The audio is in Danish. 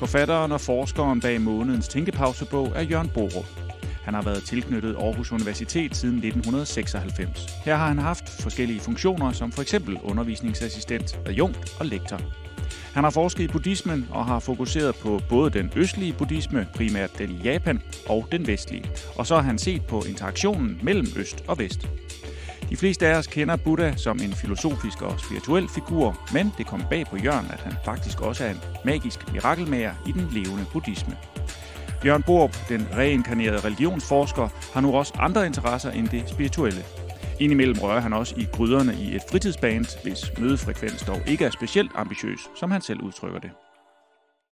Forfatteren og forskeren bag månedens tænkepausebog er Jørgen Borup. Han har været tilknyttet Aarhus Universitet siden 1996. Her har han haft forskellige funktioner, som for eksempel undervisningsassistent, adjunkt og lektor. Han har forsket i buddhismen og har fokuseret på både den østlige buddhisme, primært den i Japan, og den vestlige. Og så har han set på interaktionen mellem øst og vest. De fleste af os kender Buddha som en filosofisk og spirituel figur, men det kom bag på Jørgen, at han faktisk også er en magisk mirakelmager i den levende buddhisme. Jørgen Borup, den reinkarnerede religionsforsker, har nu også andre interesser end det spirituelle. Indimellem rører han også i gryderne i et fritidsband, hvis mødefrekvens dog ikke er specielt ambitiøs, som han selv udtrykker det.